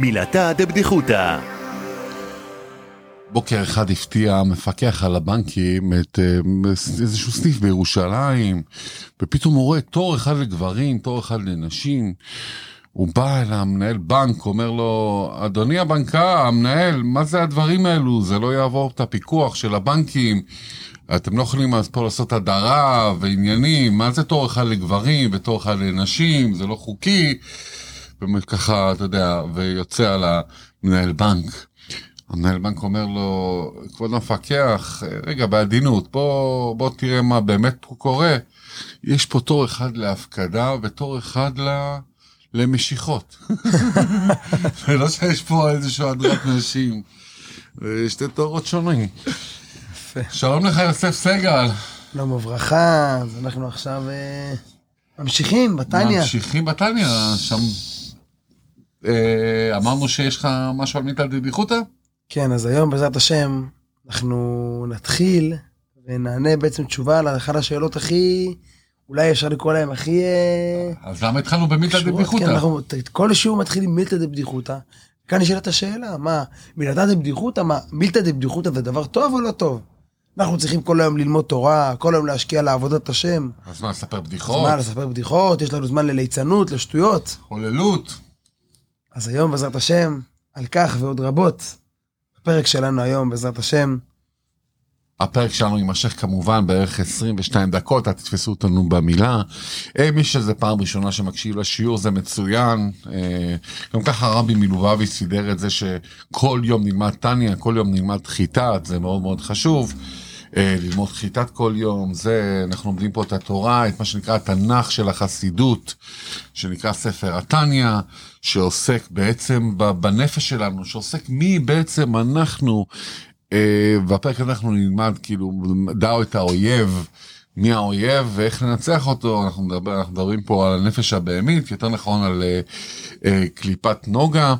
מילתא דבדיחותא בוקר אחד הפתיע המפקח על הבנקים את אה, איזשהו סניף בירושלים, ופתאום הוא רואה תור אחד לגברים, תור אחד לנשים. הוא בא אל המנהל בנק, אומר לו, אדוני הבנקה, המנהל, מה זה הדברים האלו? זה לא יעבור את הפיקוח של הבנקים. אתם לא יכולים אז פה לעשות הדרה ועניינים, מה זה תור אחד לגברים ותור אחד לנשים, זה לא חוקי. וככה, אתה יודע, ויוצא על המנהל בנק. המנהל בנק אומר לו, כבוד המפקח, רגע, בעדינות, בוא, בוא תראה מה באמת פה קורה. יש פה תור אחד להפקדה ותור אחד ל... למשיכות. זה לא שיש פה איזשהו הדרת נשים. שתי תורות שונים. שלום לך יוסף סגל. שלום וברכה, אז אנחנו עכשיו אה, ממשיכים בתניא. ממשיכים בתניא, שם... אה, אמרנו שיש לך משהו על מיטל דיחותא? כן, אז היום בעזרת השם אנחנו נתחיל ונענה בעצם תשובה על אחת השאלות הכי, אולי אפשר לקרוא להם הכי... אה, אז למה התחלנו קשורות, דבדיחותא? כן, אנחנו, כל שיעור מתחיל עם מילתא דבדיחותא. כאן נשאלת השאלה, מה, מילתא דבדיחותא, מה, מילתא דבדיחותא זה דבר טוב או לא טוב? אנחנו צריכים כל היום ללמוד תורה, כל היום להשקיע לעבודת השם. אז מה, לספר אז בדיחות? מה, לספר בדיחות, יש לנו זמן לליצנות, לשטויות. חוללות? אז היום בעזרת השם, על כך ועוד רבות, הפרק שלנו היום בעזרת השם, הפרק שלנו יימשך כמובן בערך 22 דקות, אל תתפסו אותנו במילה. אה, מי שזה פעם ראשונה שמקשיב לשיעור זה מצוין. אה, גם ככה רבי מלובביץ' סידר את זה שכל יום נלמד טניה, כל יום נלמד חיטת, זה מאוד מאוד חשוב. אה, ללמוד חיטת כל יום, זה, אנחנו לומדים פה את התורה, את מה שנקרא התנ"ך של החסידות, שנקרא ספר התניא, שעוסק בעצם בנפש שלנו, שעוסק מי בעצם אנחנו, אה, והפרק הזה אנחנו נלמד כאילו, דעו את האויב, מי האויב ואיך לנצח אותו, אנחנו, מדבר, אנחנו מדברים פה על הנפש הבהמית, יותר נכון על אה, אה, קליפת נוגה.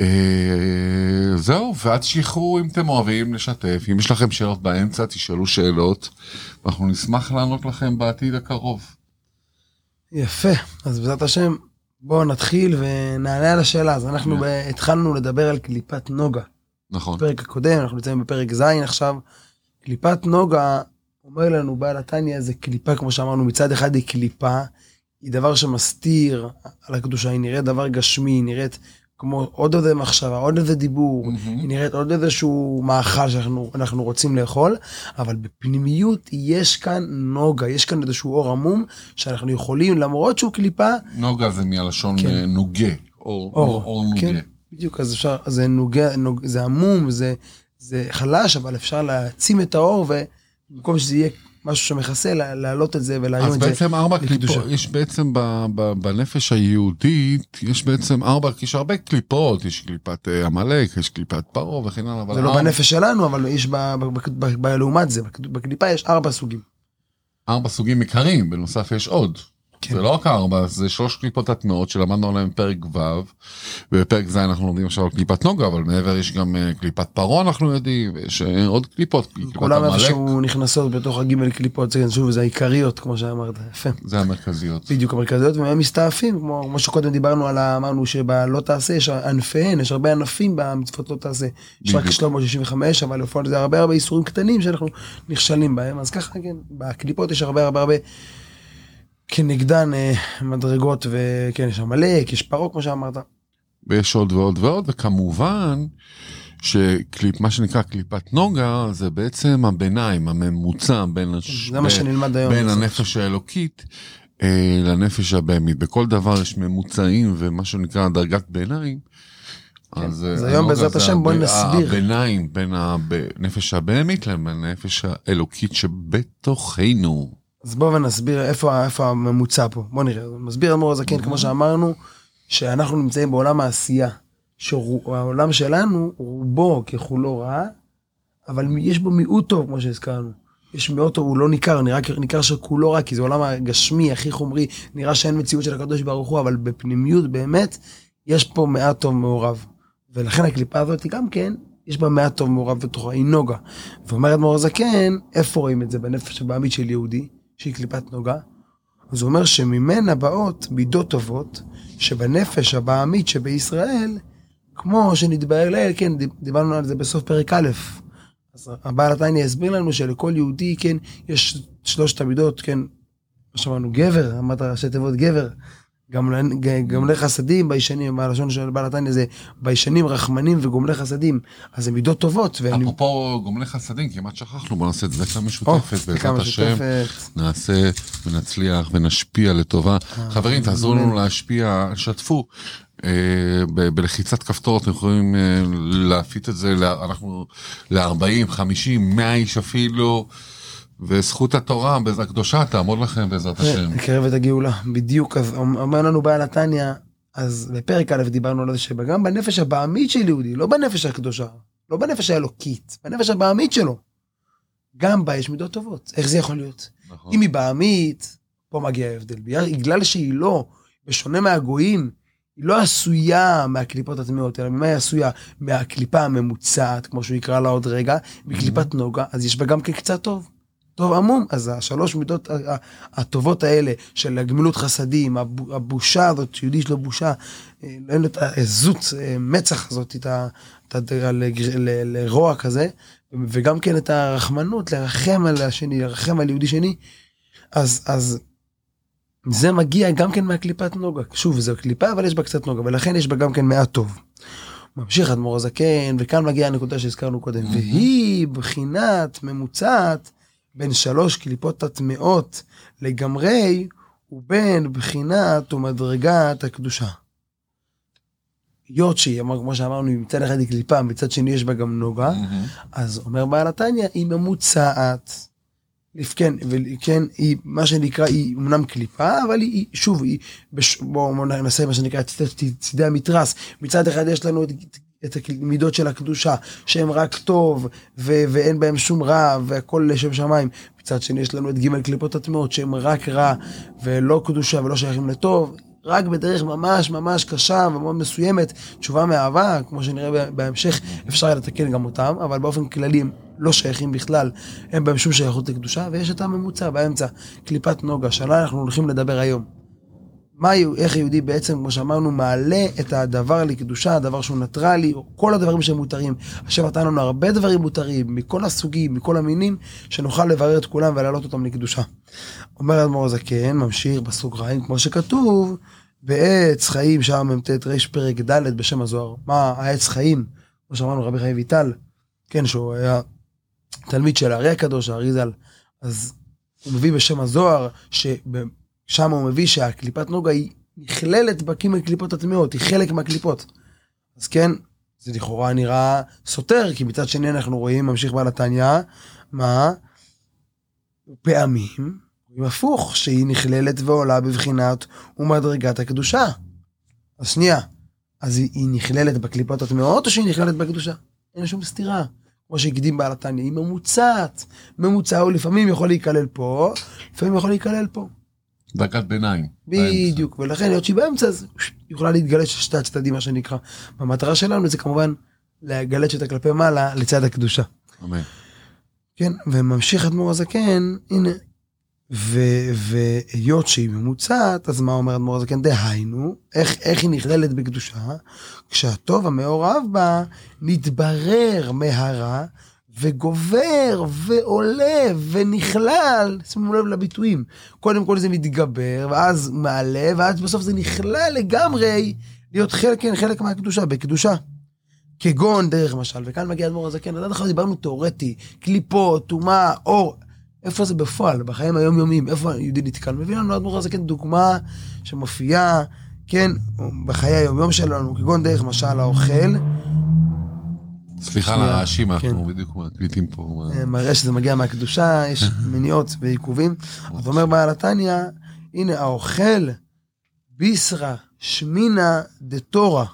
אה, זהו, ועד שחרור אם אתם אוהבים לשתף, אם יש לכם שאלות באמצע תשאלו שאלות, ואנחנו נשמח לענות לכם בעתיד הקרוב. יפה, אז בעזרת השם, בואו נתחיל ונענה על השאלה. אז אנחנו כן. ב- התחלנו לדבר על קליפת נוגה. נכון. בפרק הקודם, אנחנו נמצאים בפרק ז' עכשיו. קליפת נוגה, אומר לנו בעל התניא, זה קליפה, כמו שאמרנו, מצד אחד היא קליפה, היא דבר שמסתיר על הקדושה, היא נראית דבר גשמי, היא נראית כמו עוד איזה מחשבה, עוד איזה דיבור, מהמם. היא נראית עוד איזשהו מאכל שאנחנו אנחנו רוצים לאכול, אבל בפנימיות יש כאן נוגה, יש כאן איזשהו אור עמום, שאנחנו יכולים, למרות שהוא קליפה, נוגה זה מהלשון כן. אה, נוגה, אור, אור, אור נוגה. כן, בדיוק, אז אפשר, זה נוגע, נוג, זה עמום, זה, זה חלש, אבל אפשר להעצים את האור, ובמקום שזה יהיה משהו שמכסה, לה- להעלות את זה ולהרים אז את זה. בעצם ארבע. קליפות, יש בעצם ב, ב, בנפש היהודית, יש בעצם ארבע, יש הרבה קליפות, יש קליפת אה, עמלק, יש קליפת פרעה וכן הלאה, זה לא ארבע- בנפש שלנו, אבל יש ב, ב, ב, ב, ב, לעומת זה, בקליפה יש ארבע סוגים. ארבע סוגים עיקריים, בנוסף יש עוד. כן. זה לא רק ארבע, זה שלוש קליפות הטמעות שלמדנו עליהן בפרק ו', ובפרק ז' אנחנו לומדים עכשיו על קליפת נוגה, אבל מעבר יש גם אה, קליפת פרעה אנחנו יודעים, ויש אה, עוד קליפות, קליפת כולם עמלק, איפשהו נכנסות בתוך הגימל קליפות, זה שוב, זה העיקריות, כמו שאמרת, יפה. זה המרכזיות. בדיוק המרכזיות ומהם מסתעפים כמו כמו שקודם דיברנו על אמרנו שבלא תעשה יש ענפיהן יש הרבה ענפים במצוות לא תעשה יש רק בדיוק. 365 אבל בפועל זה הרבה הרבה איסורים קטנים שאנחנו נכשלים בהם אז ככה כן בקליפות יש הרבה הרבה הרבה כנגדן אה, מדרגות וכן יש עמלק יש פרעה כמו שאמרת ויש עוד ועוד ועוד, וכמובן שקליפ, מה שנקרא קליפת נוגה, זה בעצם הביניים, הממוצע בין, הש... זה מה שנלמד היום. בין הנפש האלוקית אה, לנפש הבהמית. בכל דבר יש ממוצעים ומה שנקרא דרגת ביניים. אז, אה, אז היום הנוגה בעזרת השם בוא נסביר. הביניים בין הנפש הבהמית לבין הנפש האלוקית שבתוכנו. אז בואו ונסביר איפה איפה הממוצע פה בוא נראה מסביר אדמו"ר הזקן כמו שאמרנו שאנחנו נמצאים בעולם העשייה שהעולם שלנו רובו ככולו רע אבל יש בו מיעוט טוב כמו שהזכרנו. יש טוב הוא לא ניכר נראה ניכר שכולו רע כי זה עולם הגשמי הכי חומרי נראה שאין מציאות של הקדוש ברוך הוא אבל בפנימיות באמת יש פה מעט טוב מעורב. ולכן הקליפה הזאת גם כן יש בה מעט טוב מעורב בתוכה היא נוגה. ואומר אדמו"ר הזקן איפה רואים את זה בנפש הבעמית של יהודי שהיא קליפת נוגה. אז הוא אומר שממנה באות מידות טובות שבנפש הבעמית שבישראל כמו שנתבהר לעיל, כן, דיברנו על זה בסוף פרק א', אז הבעל התניא הסביר לנו שלכל יהודי, כן, יש שלושת המידות, כן, מה שאמרנו, גבר, אמרת ראשי תיבות גבר, גמלי חסדים, ביישנים, בלשון של בעל התניא זה ביישנים, רחמנים וגומלי חסדים, אז זה מידות טובות. אפרופו גומלי חסדים, כמעט שכחנו, בוא נעשה צדקה משותפת, בעזרת השם, נעשה ונצליח ונשפיע לטובה. אה, חברים, תעזרו לנו להשפיע, שתפו. אה, בלחיצת כפתור אתם יכולים אה, להפיץ את זה, אנחנו ל-40, 50, 100 איש אפילו. וזכות התורה הקדושה תעמוד לכם בעזרת השם. נקרב את הגאולה, בדיוק, אז אומר לנו בעל התניא, אז בפרק א' דיברנו על זה שגם בנפש הבעמית של יהודי, לא בנפש הקדושה, לא בנפש האלוקית, בנפש הבעמית שלו, גם בה יש מידות טובות. איך זה יכול להיות? נכון. אם היא בעמית, פה מגיע ההבדל. בגלל שהיא לא, בשונה מהגויים, היא לא עשויה מהקליפות הטמאות, אלא ממה היא עשויה? מהקליפה הממוצעת, כמו שהוא יקרא לה עוד רגע, מקליפת נוגה, אז יש בה גם כן קצת טוב. טוב עמום, אז השלוש מידות הטובות האלה של הגמילות חסדים, הבושה הזאת, יהודי יש לו בושה, אה, אין לו את העזות אה, מצח הזאת, את ה... לרוע כזה, וגם כן את הרחמנות, לרחם על השני, לרחם על יהודי שני, אז, אז זה מגיע גם כן מהקליפת נוגה. שוב, זו קליפה, אבל יש בה קצת נוגה, ולכן יש בה גם כן מעט טוב. ממשיך אדמו"ר הזקן, וכאן מגיעה הנקודה שהזכרנו קודם, והיא בחינת ממוצעת בין שלוש קליפות הטמאות לגמרי, ובין בחינת ומדרגת הקדושה. היות שהיא, כמו שאמרנו, מצד אחד היא קליפה, מצד שני יש בה גם נוגה, mm-hmm. אז אומר בעל התניא, היא ממוצעת. כן, וכן, היא, מה שנקרא, היא אמנם קליפה, אבל היא, שוב, היא, בואו נעשה מה שנקרא, צידי המתרס. מצד אחד יש לנו את את המידות של הקדושה, שהם רק טוב, ו- ואין בהם שום רע, והכל לשם שמיים. מצד שני יש לנו את ג' קליפות הטמעות, שהם רק רע, ולא קדושה ולא שייכים לטוב. רק בדרך ממש ממש קשה ומאוד מסוימת, תשובה מאהבה, כמו שנראה בהמשך, אפשר לתקן גם אותם, אבל באופן כללי הם לא שייכים בכלל, אין בהם שום שייכות לקדושה, ויש את הממוצע באמצע, קליפת נוגה, שעלה אנחנו הולכים לדבר היום. מה, איך היהודי בעצם, כמו שאמרנו, מעלה את הדבר לקדושה, הדבר שהוא ניטרלי, כל הדברים שהם מותרים. השם נתן לנו הרבה דברים מותרים, מכל הסוגים, מכל המינים, שנוכל לברר את כולם ולהעלות אותם לקדושה. אומר אדמו"ר הזקן, ממשיך בסוגריים, כמו שכתוב, בעץ חיים, שם מ"ט ר' פרק ד' בשם הזוהר. מה העץ חיים? כמו שאמרנו, רבי חיים ויטל, כן, שהוא היה תלמיד של הארי הקדוש, הארי ז"ל, אז הוא מביא בשם הזוהר, שם הוא מביא שהקליפת נוגה היא נכללת בקליפות הטמאות, היא חלק מהקליפות. אז כן, זה לכאורה נראה סותר, כי מצד שני אנחנו רואים, ממשיך בעל התניא, מה? פעמים, רואים הפוך, שהיא נכללת ועולה בבחינת ומדרגת הקדושה. אז שנייה, אז היא, היא נכללת בקליפות הטמאות או שהיא נכללת בקדושה? אין שום סתירה. כמו שהקדים בעל התניא, היא ממוצעת. ממוצע הוא לפעמים יכול להיכלל פה, לפעמים יכול להיכלל פה. דקת ביניים. בדיוק, באמצע. ולכן להיות שהיא באמצע, אז יכולה להתגלש שתי הצדדים, מה שנקרא. המטרה שלנו זה כמובן לגלש אותה כלפי מעלה לצד הקדושה. אמן. כן, וממשיך אדמו"ר הזקן, הנה, והיות שהיא ממוצעת, אז מה אומר אדמו"ר הזקן? דהיינו, איך, איך היא נכללת בקדושה? כשהטוב המעורב בה מתברר מהרע וגובר ועולה ונכלל, שימו לב לביטויים, קודם כל זה מתגבר ואז מעלה ואז בסוף זה נכלל לגמרי להיות חלק, כן, חלק מהקדושה, בקדושה. כגון דרך משל, וכאן מגיע אדמו"ר הזקן, עד עכשיו דיברנו תיאורטי, קליפות, טומאה, אור, איפה זה בפועל, בחיים היומיומיים, איפה יהודי נתקל? מביא לנו אדמו"ר הזקן דוגמה שמופיעה, כן, בחיי היומיום שלנו, כגון דרך משל האוכל. סליחה על הרעשים, אנחנו כן. בדיוק מקליטים פה. אה, מראה שזה מגיע מהקדושה, יש מניעות ועיכובים. אז אומר בעל התניא, הנה האוכל ביסרא שמינה דתורה.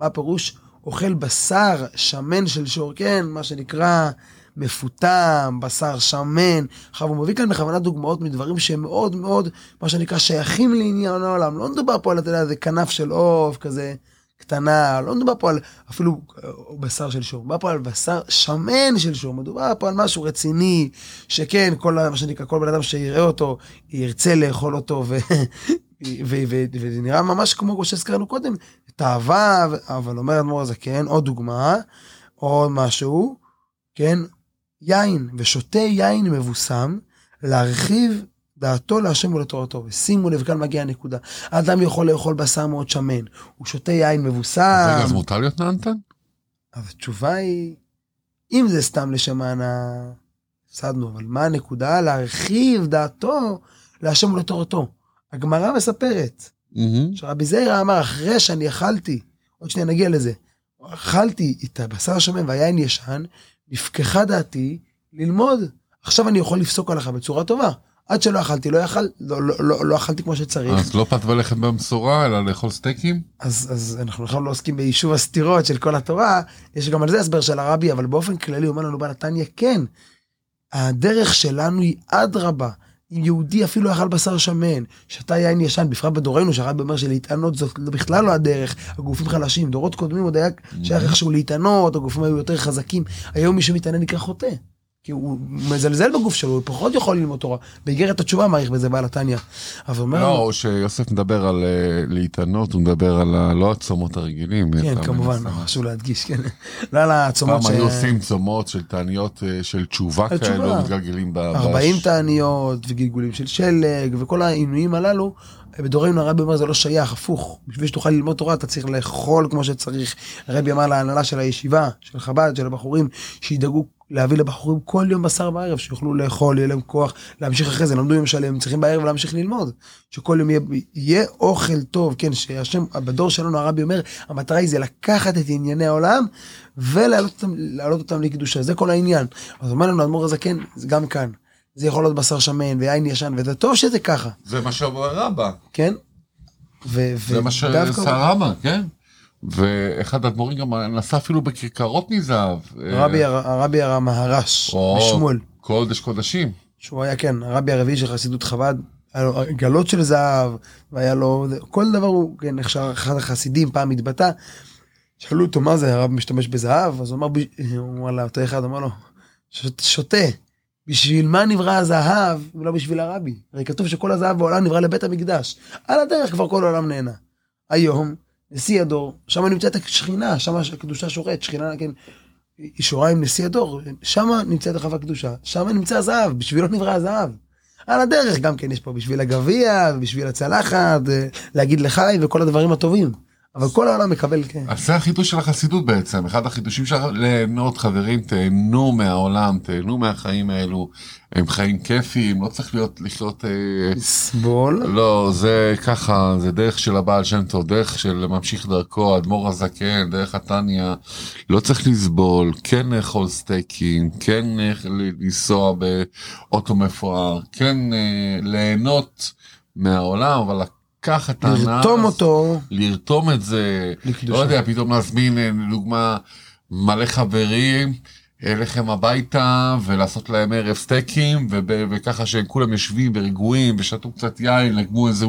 מה הפירוש? אוכל בשר שמן של שור, כן, מה שנקרא מפוטם, בשר שמן. עכשיו הוא מביא כאן בכוונה דוגמאות מדברים שהם מאוד מאוד, מה שנקרא, שייכים לעניין העולם. לא מדובר פה על, אתה יודע, איזה כנף של עוף כזה. קטנה, לא מדובר פה על אפילו אה, בשר של שור, מדובר פה על בשר שמן של שור, מדובר פה על משהו רציני, שכן, כל מה שנקרא, כל בן אדם שיראה אותו, ירצה לאכול אותו, וזה נראה ממש כמו שהזכרנו קודם, תאווה, אבל אומר אדמו"ר הזקן, עוד דוגמה, עוד משהו, כן, יין, ושותה יין מבוסם, להרחיב דעתו להשם ולתורתו. ושימו לב, כאן מגיעה הנקודה. האדם יכול לאכול בשר מאוד שמן, הוא שותה יין מבוסם. רגע, אז מותר להיות נהנתן? אבל התשובה היא, אם זה סתם לשם ההנאה, הפסדנו, אבל מה הנקודה? להרחיב דעתו להשם ולתורתו. הגמרא מספרת, מהמם. שרבי זעירא אמר, אחרי שאני אכלתי, עוד שניה נגיע לזה, אכלתי את הבשר השמן והיין ישן, נפקחה דעתי ללמוד. עכשיו אני יכול לפסוק עליך בצורה טובה. עד שלא אכלתי, לא, יאכל, לא, לא, לא, לא אכלתי כמו שצריך. אז לא פת ולחם במשורה, אלא לאכול סטייקים? אז, אז אנחנו בכלל לא עוסקים ביישוב הסתירות של כל התורה, יש גם על זה הסבר של הרבי, אבל באופן כללי אומר לנו בעל התניא, כן, הדרך שלנו היא אדרבה. אם יהודי אפילו אכל בשר שמן, שתה יין ישן, בפרט בדורנו, שהרבי אומר שלהתענות זאת בכלל לא הדרך, הגופים חלשים, דורות קודמים עוד היה שייך איכשהו להתענות, הגופים היו יותר חזקים, היום מי שמתענה נקרא חוטא. כי הוא מזלזל בגוף שלו, הוא פחות יכול ללמוד תורה. באיגרת התשובה מעריך בזה בעל התניא. אבל אומר, לא, שיוסף מדבר על אה, להתענות, הוא מדבר על לא הצומות הרגילים. כן, כמובן. חשוב להדגיש, כן. לא על העצומות פעם היו עושים צומות של תעניות אה, של תשובה. כאלו, מתגלגלים ב... 40 בש- תעניות וגלגולים של שלג וכל העינויים הללו, בדורנו הרבי אומר זה לא שייך, הפוך. בשביל שתוכל ללמוד תורה אתה צריך לאכול כמו שצריך. הרבי אמר להנהלה של הישיבה, של חב"ד, של הבחורים, שידאגו להביא לבחורים כל יום בשר בערב, שיוכלו לאכול, יהיה להם כוח להמשיך אחרי זה, למדו יום שלם, הם צריכים בערב להמשיך ללמוד. שכל יום יהיה, יהיה אוכל טוב, כן, שהשם, בדור שלנו הרבי אומר, המטרה היא זה לקחת את ענייני העולם ולהעלות אותם, אותם לקדושה, זה כל העניין. אז אומר לנו האדמו"ר הזקן, זה גם כאן. זה יכול להיות בשר שמן ויין ישן, וזה טוב שזה ככה, זה מה שאומר רבא. כן? ו- זה מה שעשה רבא, כן? ואחד האדמו"רים גם נסע אפילו בכרכרות מזהב. אה, הרבי, הרבי המהר"ש, או, משמואל, קודש קודשים. שהוא היה כן, הרבי הרביעי של חסידות חב"ד, היה לו גלות של זהב, והיה לו, כל דבר הוא, כן, איך שאחד החסידים פעם התבטא, שאלו אותו מה זה, הרב משתמש בזהב, אז הוא אמר, הוא אמר לאותו אחד, אמר לו, "שוט- שותה, בשביל מה נברא הזהב אם לא בשביל הרבי? הרי כתוב שכל הזהב בעולם נברא לבית המקדש. על הדרך כבר כל העולם נהנה. היום, נשיא הדור, שם נמצאת השכינה, שם הקדושה שורית, שכינה, כן, היא שורה עם נשיא הדור, שם נמצאת החווה קדושה, שם נמצא הזהב, בשבילו נברא הזהב. על הדרך גם כן יש פה בשביל הגביע, ובשביל הצלחת, אה, להגיד לחי וכל הדברים הטובים. אבל כל העולם מקבל, כן. אז זה החידוש של החסידות בעצם, אחד החידושים של ליהנות חברים, תהנו מהעולם, תהנו מהחיים האלו, הם חיים כיפיים, לא צריך להיות, לחיות, אה, לסבול. לא, זה ככה, זה דרך של הבעל שם טוב, דרך של ממשיך דרכו, אדמו"ר הזקן, דרך התניא, לא צריך לסבול, כן לאכול סטייקים, כן אה, לנסוע באוטו מפואר, כן אה, ליהנות מהעולם, אבל לקחת את ההנאה לרתום אותו. לרתום את זה, לקדושה. לא יודע, פתאום להזמין, אה, לדוגמה, מלא חברים, אליכם הביתה ולעשות להם ערב סטייקים וב- וככה שהם כולם יושבים ורגועים ושתו קצת יין, לגמו איזה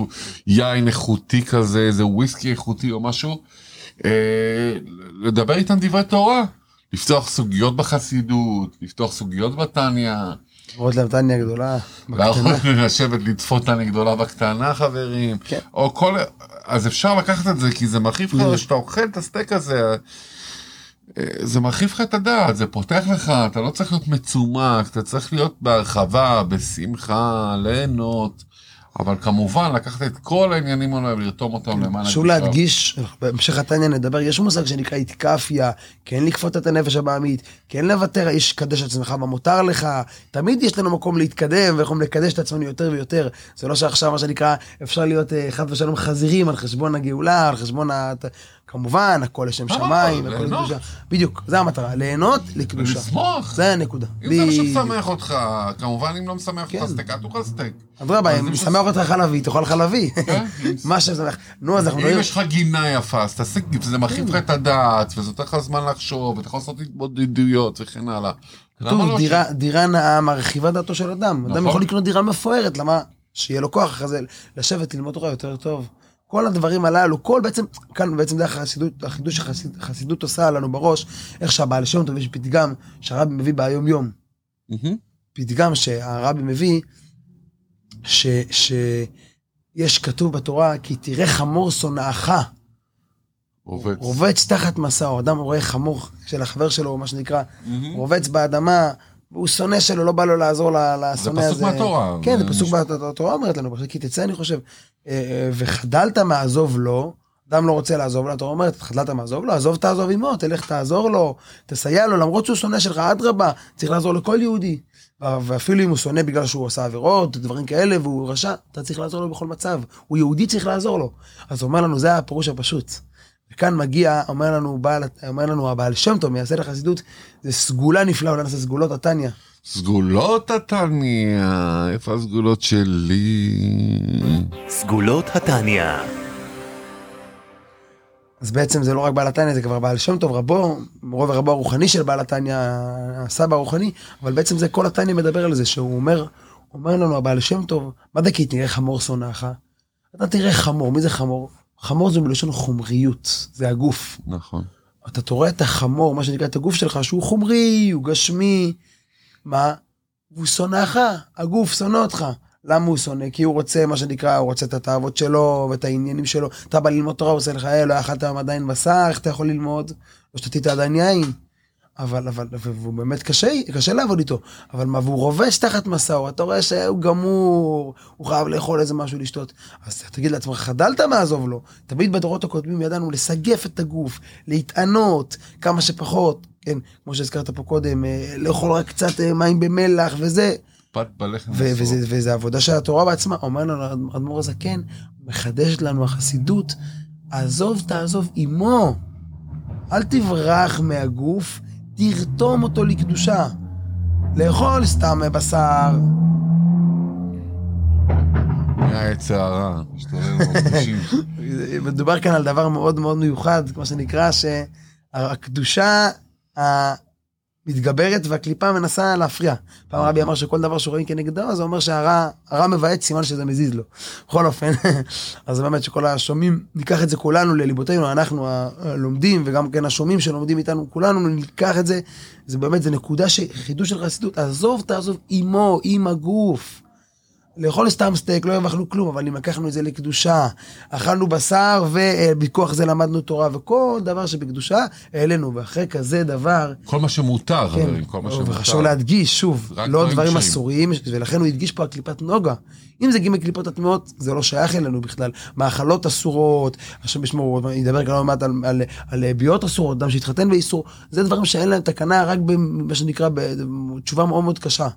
יין איכותי כזה, איזה וויסקי איכותי או משהו, אה, לדבר איתם דברי תורה, לפתוח סוגיות בחסידות, לפתוח סוגיות בתניא, להם תניא גדולה. בקטנה. לשבת לטפות תניא גדולה בקטנה חברים, כן. או כל, אז אפשר לקחת את זה כי זה מרחיב לך, כשאתה אוכל את הסטייק הזה, אה, זה מרחיב לך את הדעת, זה פותח לך, אתה לא צריך להיות מצומק, אתה צריך להיות בהרחבה, בשמחה, ליהנות, אבל כמובן לקחת את כל העניינים האלה ולרתום אותם למען חשוב להדגיש, בהמשך התניא נדבר, יש מושג שנקרא איתקפיה, כן לכפות את הנפש הבעמית, כן לוותר, יש קדש עצמך מה מותר לך, תמיד יש לנו מקום להתקדם ויכולים לקדש את עצמנו יותר ויותר, זה לא שעכשיו מה שנקרא, אפשר להיות אה, חס ושלום חזירים על חשבון הגאולה, על חשבון ה... כמובן, הכל לשם לא, שמיים, הכל. לקדושה, בדיוק, זה המטרה, ליהנות לקדושה, ולשמוח. זה הנקודה, אם זה מה. שמשמח אותך, כמובן אם לא משמח כן. אותך סטייק, אל תאכל סטייק. אדרבה, אם משמח אותך חלבי, תאכל חלבי, כן. מה שמשמח, נו אז אנחנו אם מדברים, יש לך גינה יפה, אז תעשה, זה מרחיב לך את הדעת, וזה נותן לך זמן לחשוב, ואתה יכול לעשות התמודדויות וכן הלאה. כתוב לא דירה, דירה נאה מרחיבה דעתו של אדם. אדם נכון. יכול לקנות דירה מפוארת, למה? שיהיה לו כוח אחרי זה לשבת ללמוד תורה יותר טוב. כל הדברים הללו, כל בעצם, כאן בעצם זה החסידות, החידוש שהחסידות עושה לנו בראש, איך שהבעל שם טוב יש פתגם שהרבי מביא ביום יום. מהמם. פתגם שהרבי מביא, ש, שיש כתוב בתורה, כי תראה חמור שונאך, רובץ. רובץ תחת מסעו, אדם רואה חמור של החבר שלו, מה שנקרא, רובץ באדמה, והוא שונא שלו, לא בא לו לעזור לשונא הזה. פסוק מהתורה. כן, זה זה פסוק מש- בתורה התורה אומרת לנו, כי תצא אני חושב, אה, אה, וחדלת מעזוב לו, אדם לא רוצה לעזוב לו, התורה אומרת, חדלת מעזוב לו, עזוב תעזוב עמו, תלך תעזור לו, תסייע לו, למרות שהוא שונא שלך, אדרבה, צריך לעזור לכל יהודי. ואפילו אם הוא שונא בגלל שהוא עשה עבירות, דברים כאלה, והוא רשע, אתה צריך לעזור לו בכל מצב. הוא יהודי, צריך לעזור לו. אז הוא אומר לנו, זה הפירוש הפשוט. וכאן מגיע, אומר לנו, בעל, אומר לנו הבעל שם טוב, מייסד החסידות, זה סגולה נפלאה, אולי נעשה סגולות התניא. סגולות התניא, איפה הסגולות שלי? סגולות התניא. אז בעצם זה לא רק בעל התניא, זה כבר בעל שם טוב, רבו, מורו ורבו הרוחני של בעל התניא, הסבא הרוחני, אבל בעצם זה כל התניא מדבר על זה, שהוא אומר, אומר לנו הבעל שם טוב, מה זה כי תראה חמור שונאך? אתה תראה חמור, מי זה חמור? חמור זה מלשון חומריות, זה הגוף. נכון. אתה רואה את החמור, מה שנקרא, את הגוף שלך, שהוא חומרי, הוא גשמי, מה? הוא שונאך, הגוף שונא אותך. למה הוא שונא? כי הוא רוצה, מה שנקרא, הוא רוצה את התאוות שלו ואת העניינים שלו. אתה בא ללמוד תורה, הוא עושה לך, אה, לא אכלת עדיין בשר, איך אתה יכול ללמוד? לא שתית עדיין יין. אבל, אבל, והוא באמת קשה, קשה לעבוד איתו. אבל מה, והוא רובש תחת מסעו, אתה רואה שהוא גמור, הוא חייב לאכול איזה משהו לשתות. אז תגיד לעצמך, חדלת מעזוב לו. תמיד בדורות הקודמים ידענו לסגף את הגוף, להתענות כמה שפחות, כן, כמו שהזכרת פה קודם, אה, לאכול רק קצת אה, מים במלח וזה. פת בלחם. וזה, וזה עבודה של התורה בעצמה, אומר לנו אדמו"ר הזקן, מחדשת לנו החסידות, עזוב תעזוב עמו, אל תברח מהגוף, תרתום אותו לקדושה. לאכול סתם בשר, היה עץ הרע, משתולל בקדושים. מדובר כאן על דבר מאוד מאוד מיוחד, כמו שנקרא, שהקדושה המתגברת והקליפה מנסה להפריע. פעם רבי אמר שכל דבר שרואים כנגדו, זה אומר שהרע הרע מבעט, סימן שזה מזיז לו. בכל אופן, אז באמת שכל השומעים, ניקח את זה כולנו לליבותינו, אנחנו הלומדים, וגם כן השומעים שלומדים איתנו, כולנו ניקח את זה, זה באמת, זה נקודה שחידוש של חסידות, עזוב תעזוב עמו, עם הגוף. לאכול סתם סטייק, לא הרווחנו כלום, אבל אם לקחנו את זה לקדושה, אכלנו בשר ובכוח זה למדנו תורה, וכל דבר שבקדושה, העלינו, ואחרי כזה דבר, כל מה שמותר, כן, חברים, כל מה שמותר. וחשוב להדגיש, שוב, רק לא דברים. אסוריים, ולכן הוא הדגיש פה על קליפת נוגה. אם זה גימל קליפות הטמעות, זה לא שייך אלינו בכלל. מאכלות אסורות, השם ישמור, הוא ידבר כאן עוד מעט על, על, על ביאות אסורות, אדם שהתחתן באיסור, זה דברים שאין להם תקנה רק במה שנקרא, בתשובה מאוד מאוד קשה.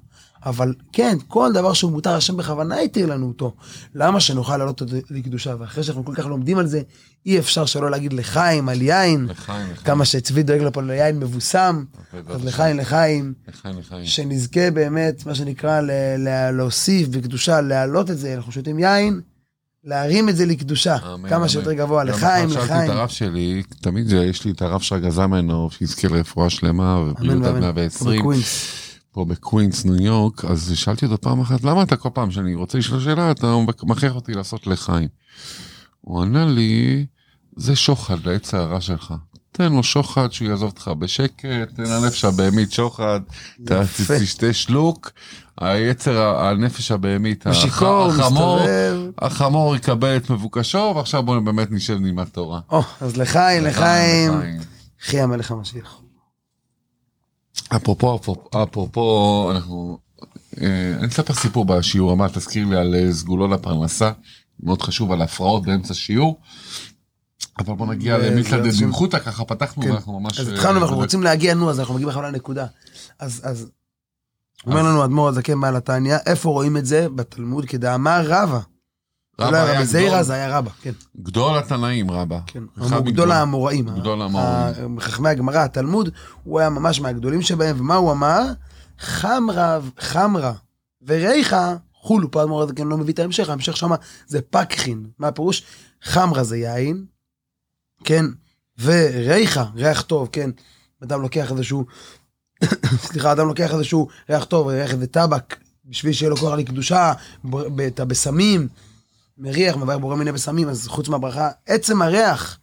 אבל כן, כל דבר שהוא מותר, השם בכוונה התיר לנו אותו. למה שנוכל לעלות אותו לקדושה? ואחרי שאנחנו כל כך לומדים על זה, אי אפשר שלא להגיד לחיים על יין. לחיים, לחיים. כמה שצבי דואג לפה ליין מבוסם, אז לחיים לחיים, לחיים, לחיים. שנזכה באמת, מה שנקרא, ל- ל- להוסיף בקדושה, להעלות את זה, אנחנו שותים יין, להרים את זה לקדושה, אמן, כמה אמן. שיותר גבוה, גם לחיים, מחר שאלתי לחיים. את הרב שלי, תמיד זה- יש לי את הרב שרגא זלמנוב, שיזכה לרפואה שלמה, ובריאות עד ואמן. 120, בקווינס. פה בקווינס, ניו יורק, אז שאלתי אותו פעם אחת, למה אתה כל פעם שאני רוצה לשאול שאלה, אתה מכריח אותי לעשות לחיים. הוא ענה לי, זה שוחד לעץ הרע שלך. תן לו שוחד שהוא יעזוב אותך בשקט, תן לנפש הבהמית שוחד. תשתה שלוק, היצר, הנפש הבהמית, הוא שיכור, הח- החמור. החמור יקבל את מבוקשו, ועכשיו בואו באמת נשב נלמד תורה. או, אז לחיים, לחיים, לחיים. חי המלך המשיח. אפרופו, אפרופו, אנחנו... אה, אני אספר סיפור בשיעור הבא, תזכיר לי על אה, סגולו לפרנסה, מאוד חשוב על הפרעות באמצע שיעור. אבל בוא נגיע השם. דמחותא, ככה פתחנו כן. ואנחנו ממש... אז אה, התחלנו ואנחנו בדק- רוצים להגיע, נו, אז אנחנו מגיעים בכלל לנקודה. אז, אז, אומר לנו אדמו"ר הזקן בעל התניא, איפה רואים את זה? בתלמוד, כדאמר רבא. רבא היה גדול- זה היה רבא, כן. גדול התנאים רבא. כן, גדול האמוראים. גדול האמוראים. חכמי הגמרא, התלמוד, הוא היה ממש מהגדולים שבהם, ומה הוא אמר? חמרה, חמרה וריחה, חולו, פה האדמו"ר הזה כן לא מביא את ההמשך, ההמשך שמה זה פקחין. מה הפירוש? חמרה זה יין, כן, וריחה, ריח טוב, כן. אדם לוקח איזשהו, סליחה, אדם לוקח איזשהו ריח טוב, ריח איזה טבק, בשביל שיהיה לו כוח לקדושה, את הבשמים, מריח, מבאר בורא מיני בשמים, אז חוץ מהברכה, עצם הריח,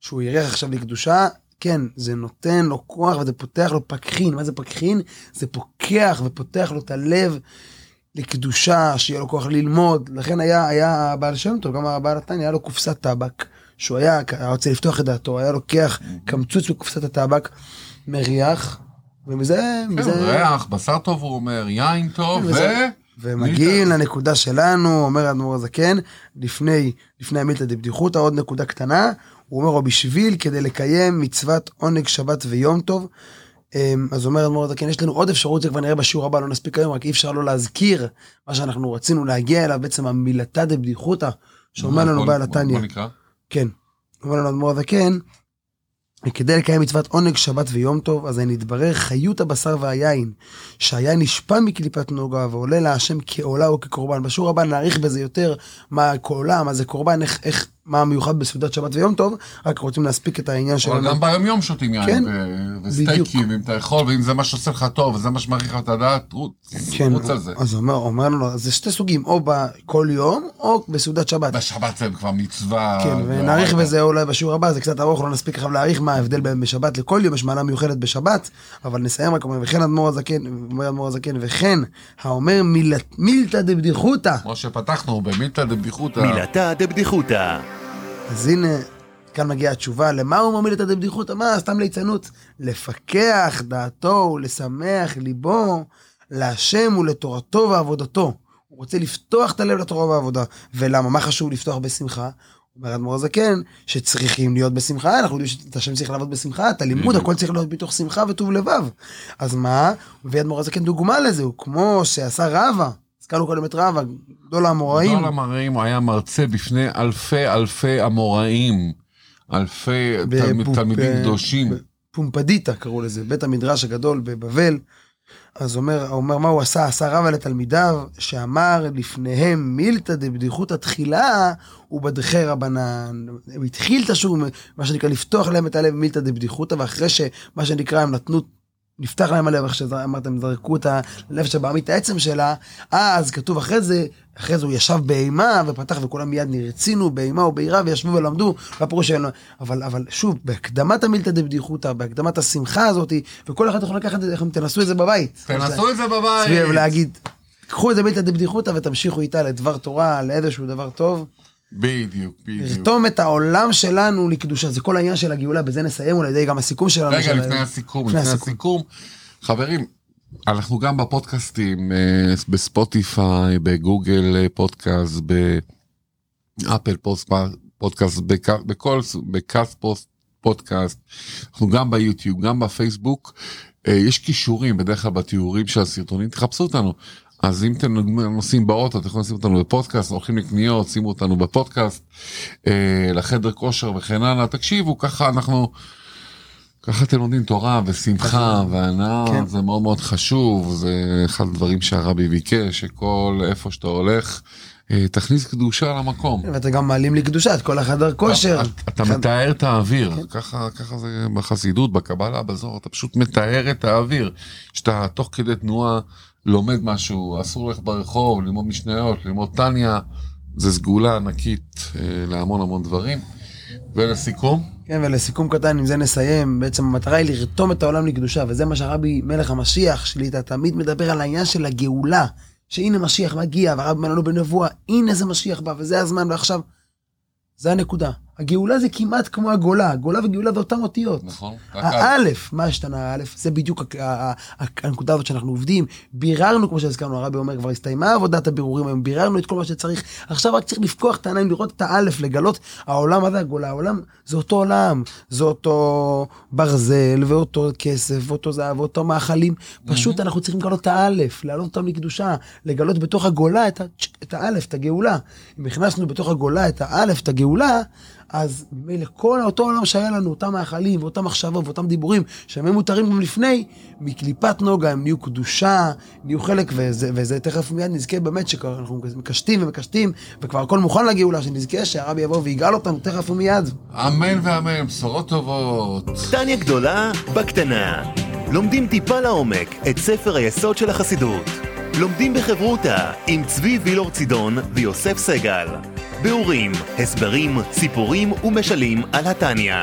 שהוא יריח עכשיו לקדושה, כן, זה נותן לו כוח וזה פותח לו פקחין. מה זה פקחין? זה פוקח ופותח לו את הלב לקדושה, שיהיה לו כוח ללמוד. לכן היה, היה הבעל שם טוב, גם הבעל התניא, היה לו קופסת טבק, שהוא היה, היה רוצה לפתוח את דעתו, היה לוקח קמצוץ מקופסת הטבק, מריח, ומזה, כן, מזה, ריח, בשר טוב הוא אומר, יין טוב, ו... וזה- ומגיעים לנקודה שלנו, אומר האדמו"ר הזקן, לפני, לפני המילתא דבדיחותא, עוד נקודה קטנה, הוא אומר, או בשביל כדי לקיים מצוות עונג שבת ויום טוב. אמ, אז אומר האדמו"ר הזקן, יש לנו עוד אפשרות, זה כבר נראה בשיעור הבא, לא נספיק היום, רק אי אפשר לא להזכיר מה שאנחנו רצינו להגיע אליו, בעצם המילתא דבדיחותא, שאומר לנו בעל התניא. בוא נקרא. כן. אומר לנו אדמו"ר הזקן, כדי לקיים מצוות עונג שבת ויום טוב, אז נתברר חיות הבשר והיין, שהיין נשפע מקליפת נוגה ועולה להשם כעולה או כקורבן. בשיעור הבא נאריך בזה יותר, מה כעולה, מה זה קורבן, איך, איך, מה המיוחד בסעודת שבת ויום טוב, רק רוצים להספיק את העניין אבל שלנו. גם ביום יום שותים יין, כן, ו-. וסטייקים, אם אתה יכול, ואם זה מה שעושה לך טוב, וזה מה שמעריך לך את הדעת, רוץ, כן, רוץ על זה. אז אומר, אומר אז זה שתי סוגים, או בכל יום, או בסעודת שבת. בשבת זה כבר מצווה. כן, ונאריך. בזה אולי בשיעור הבא, זה קצת ארוך, לא נספיק עכשיו להעריך מה ההבדל בין בשבת לכל יום, יש מעלה מיוחדת בשבת, אבל נסיים רק אומר, וכן אדמו"ר הזקן, אומר אדמו"ר הזקן, וכן, האומר מילת- מילתא דבדיחותא. כמו שפתחנו במילתא דבדיחותא. מילתא דבדיחותא. אז הנה, כאן מגיעה התשובה, למה הוא אומר מילתא דבדיחותא? מה, סתם ליצנות? לפקח דעתו ולשמח ליבו להשם ולתורתו ועבודתו. הוא רוצה לפתוח את הלב לתורה והעבודה. ולמה? מה חשוב לפתוח בשמחה? אומר אדמו"ר הזקן, שצריכים להיות בשמחה, אנחנו יודעים שאת השם צריך לעבוד בשמחה, את הלימוד, בדיוק. הכל צריך להיות מתוך שמחה וטוב לבב. אז מה? מביא אדמו"ר הזקן דוגמה לזה, הוא כמו שעשה רבא, הזכרנו קודם את רבא, גדול האמוראים. גדול המראים, הוא היה מרצה בפני אלפי אלפי אמוראים, אלפי בפופ- תלמידים קדושים. פומפדיטה קראו לזה, בית המדרש הגדול בבבל. אז אומר, אומר מה הוא עשה, עשה רבא לתלמידיו, שאמר לפניהם מילתא דבדיחותא תחילה ובדחי רבנן. הוא התחיל את השיעור, מה שנקרא, לפתוח להם את הלב מילתא דבדיחותא, ואחרי שמה שנקרא הם נתנו, נפתח להם הלב, איך שאמרתם, זרקו את הלב שבעמית העצם שלה, אז כתוב אחרי זה, אחרי זה הוא ישב באימה ופתח וכולם מיד נרצינו באימה וביראה וישבו ולמדו, והפירוש שלנו, אבל, אבל שוב, בהקדמת המילתא דבדיחותא, בהקדמת השמחה הזאת, וכל אחד יכול לקחת את זה, תנסו את זה בבית. תנסו את זה בבית. סביב להגיד, קחו את זה מילתא דבדיחותא ותמשיכו איתה לדבר תורה, לאיזשהו דבר טוב. בדיוק, בדיוק. לרתום את העולם שלנו לקדושה, זה כל העניין של הגאולה, בזה נסיים אולי די גם הסיכום שלנו. רגע, של- לפני הסיכום, לפני הסיכום. הסיכום. חברים, אנחנו גם בפודקאסטים, אה, בספוטיפיי, בגוגל אה, פודקאסט, באפל פוסט- פודקאסט, בכ- בכל, בקאסט פוסט פודקאסט, אנחנו גם ביוטיוב, גם בפייסבוק. אה, יש כישורים בדרך כלל בתיאורים של הסרטונים, תחפשו אותנו. אז אם אתם נוסעים באוטו, אתם יכולים לשים אותנו בפודקאסט, הולכים לקניות, שימו אותנו בפודקאסט, אה, לחדר כושר וכן הלאה, תקשיבו, ככה אנחנו... ככה אתם לומדים תורה ושמחה והנאה, כן. זה מאוד מאוד חשוב, זה אחד הדברים שהרבי ביקש, שכל איפה שאתה הולך, אה, תכניס קדושה למקום. ואתה גם מעלים לקדושה את כל החדר כושר. אתה- אחד- מתאר את האוויר, ככה ככה זה בחסידות, בקבלה, בזוהר, אתה פשוט מתאר את האוויר. שאתה תוך כדי תנועה לומד משהו, אסור ללכת ברחוב, ללמוד משניות, ללמוד טניה, זה סגולה ענקית אה, להמון המון דברים. ולסיכום, כן, ולסיכום קטן, עם זה נסיים. בעצם המטרה היא לרתום את העולם לקדושה, וזה מה שהרבי מלך המשיח שליטה תמיד מדבר על העניין של הגאולה. שהנה משיח מגיע, והרבי אומר לנו בנבואה, הנה זה משיח בא, וזה הזמן, ועכשיו. זה הנקודה. הגאולה זה כמעט כמו הגולה, הגולה וגאולה זה אותן אותיות. נכון? האלף, מה השתנה האלף? זה בדיוק הנקודה הזאת שאנחנו עובדים. ביררנו, כמו שהזכרנו, הרבי אומר, כבר הסתיימה עבודת הבירורים היום, ביררנו את כל מה שצריך. עכשיו רק צריך לפקוח את העיניים, לראות את האלף, לגלות העולם, מה זה הגולה? העולם זה אותו עולם, זה אותו ברזל, ואותו כסף, ואותו זהב, ואותו מאכלים. פשוט אנחנו צריכים לגלות את האלף, להעלות אותם לקדושה, לגלות בתוך הגולה את האלף, את הגאולה. אם הכנסנו בתוך הגולה את האלף, את הגאולה, אז מילא כל אותו עולם שהיה לנו, אותם מאכלים, ואותם מחשבות, ואותם דיבורים, שהם היו מותרים גם לפני, מקליפת נוגה הם נהיו קדושה, נהיו חלק, וזה, וזה תכף מיד נזכה באמת, שאנחנו מקשטים ומקשטים, וכבר הכל מוכן לגאולה, שנזכה שהרבי יבוא ויגאל אותנו תכף ומיד. אמן ואמן, בשורות טובות. טניה גדולה בקטנה. לומדים טיפה לעומק את ספר היסוד של החסידות. לומדים בחברותה עם צבי וילור צידון ויוסף סגל. ביאורים, הסברים, סיפורים ומשלים על התניא.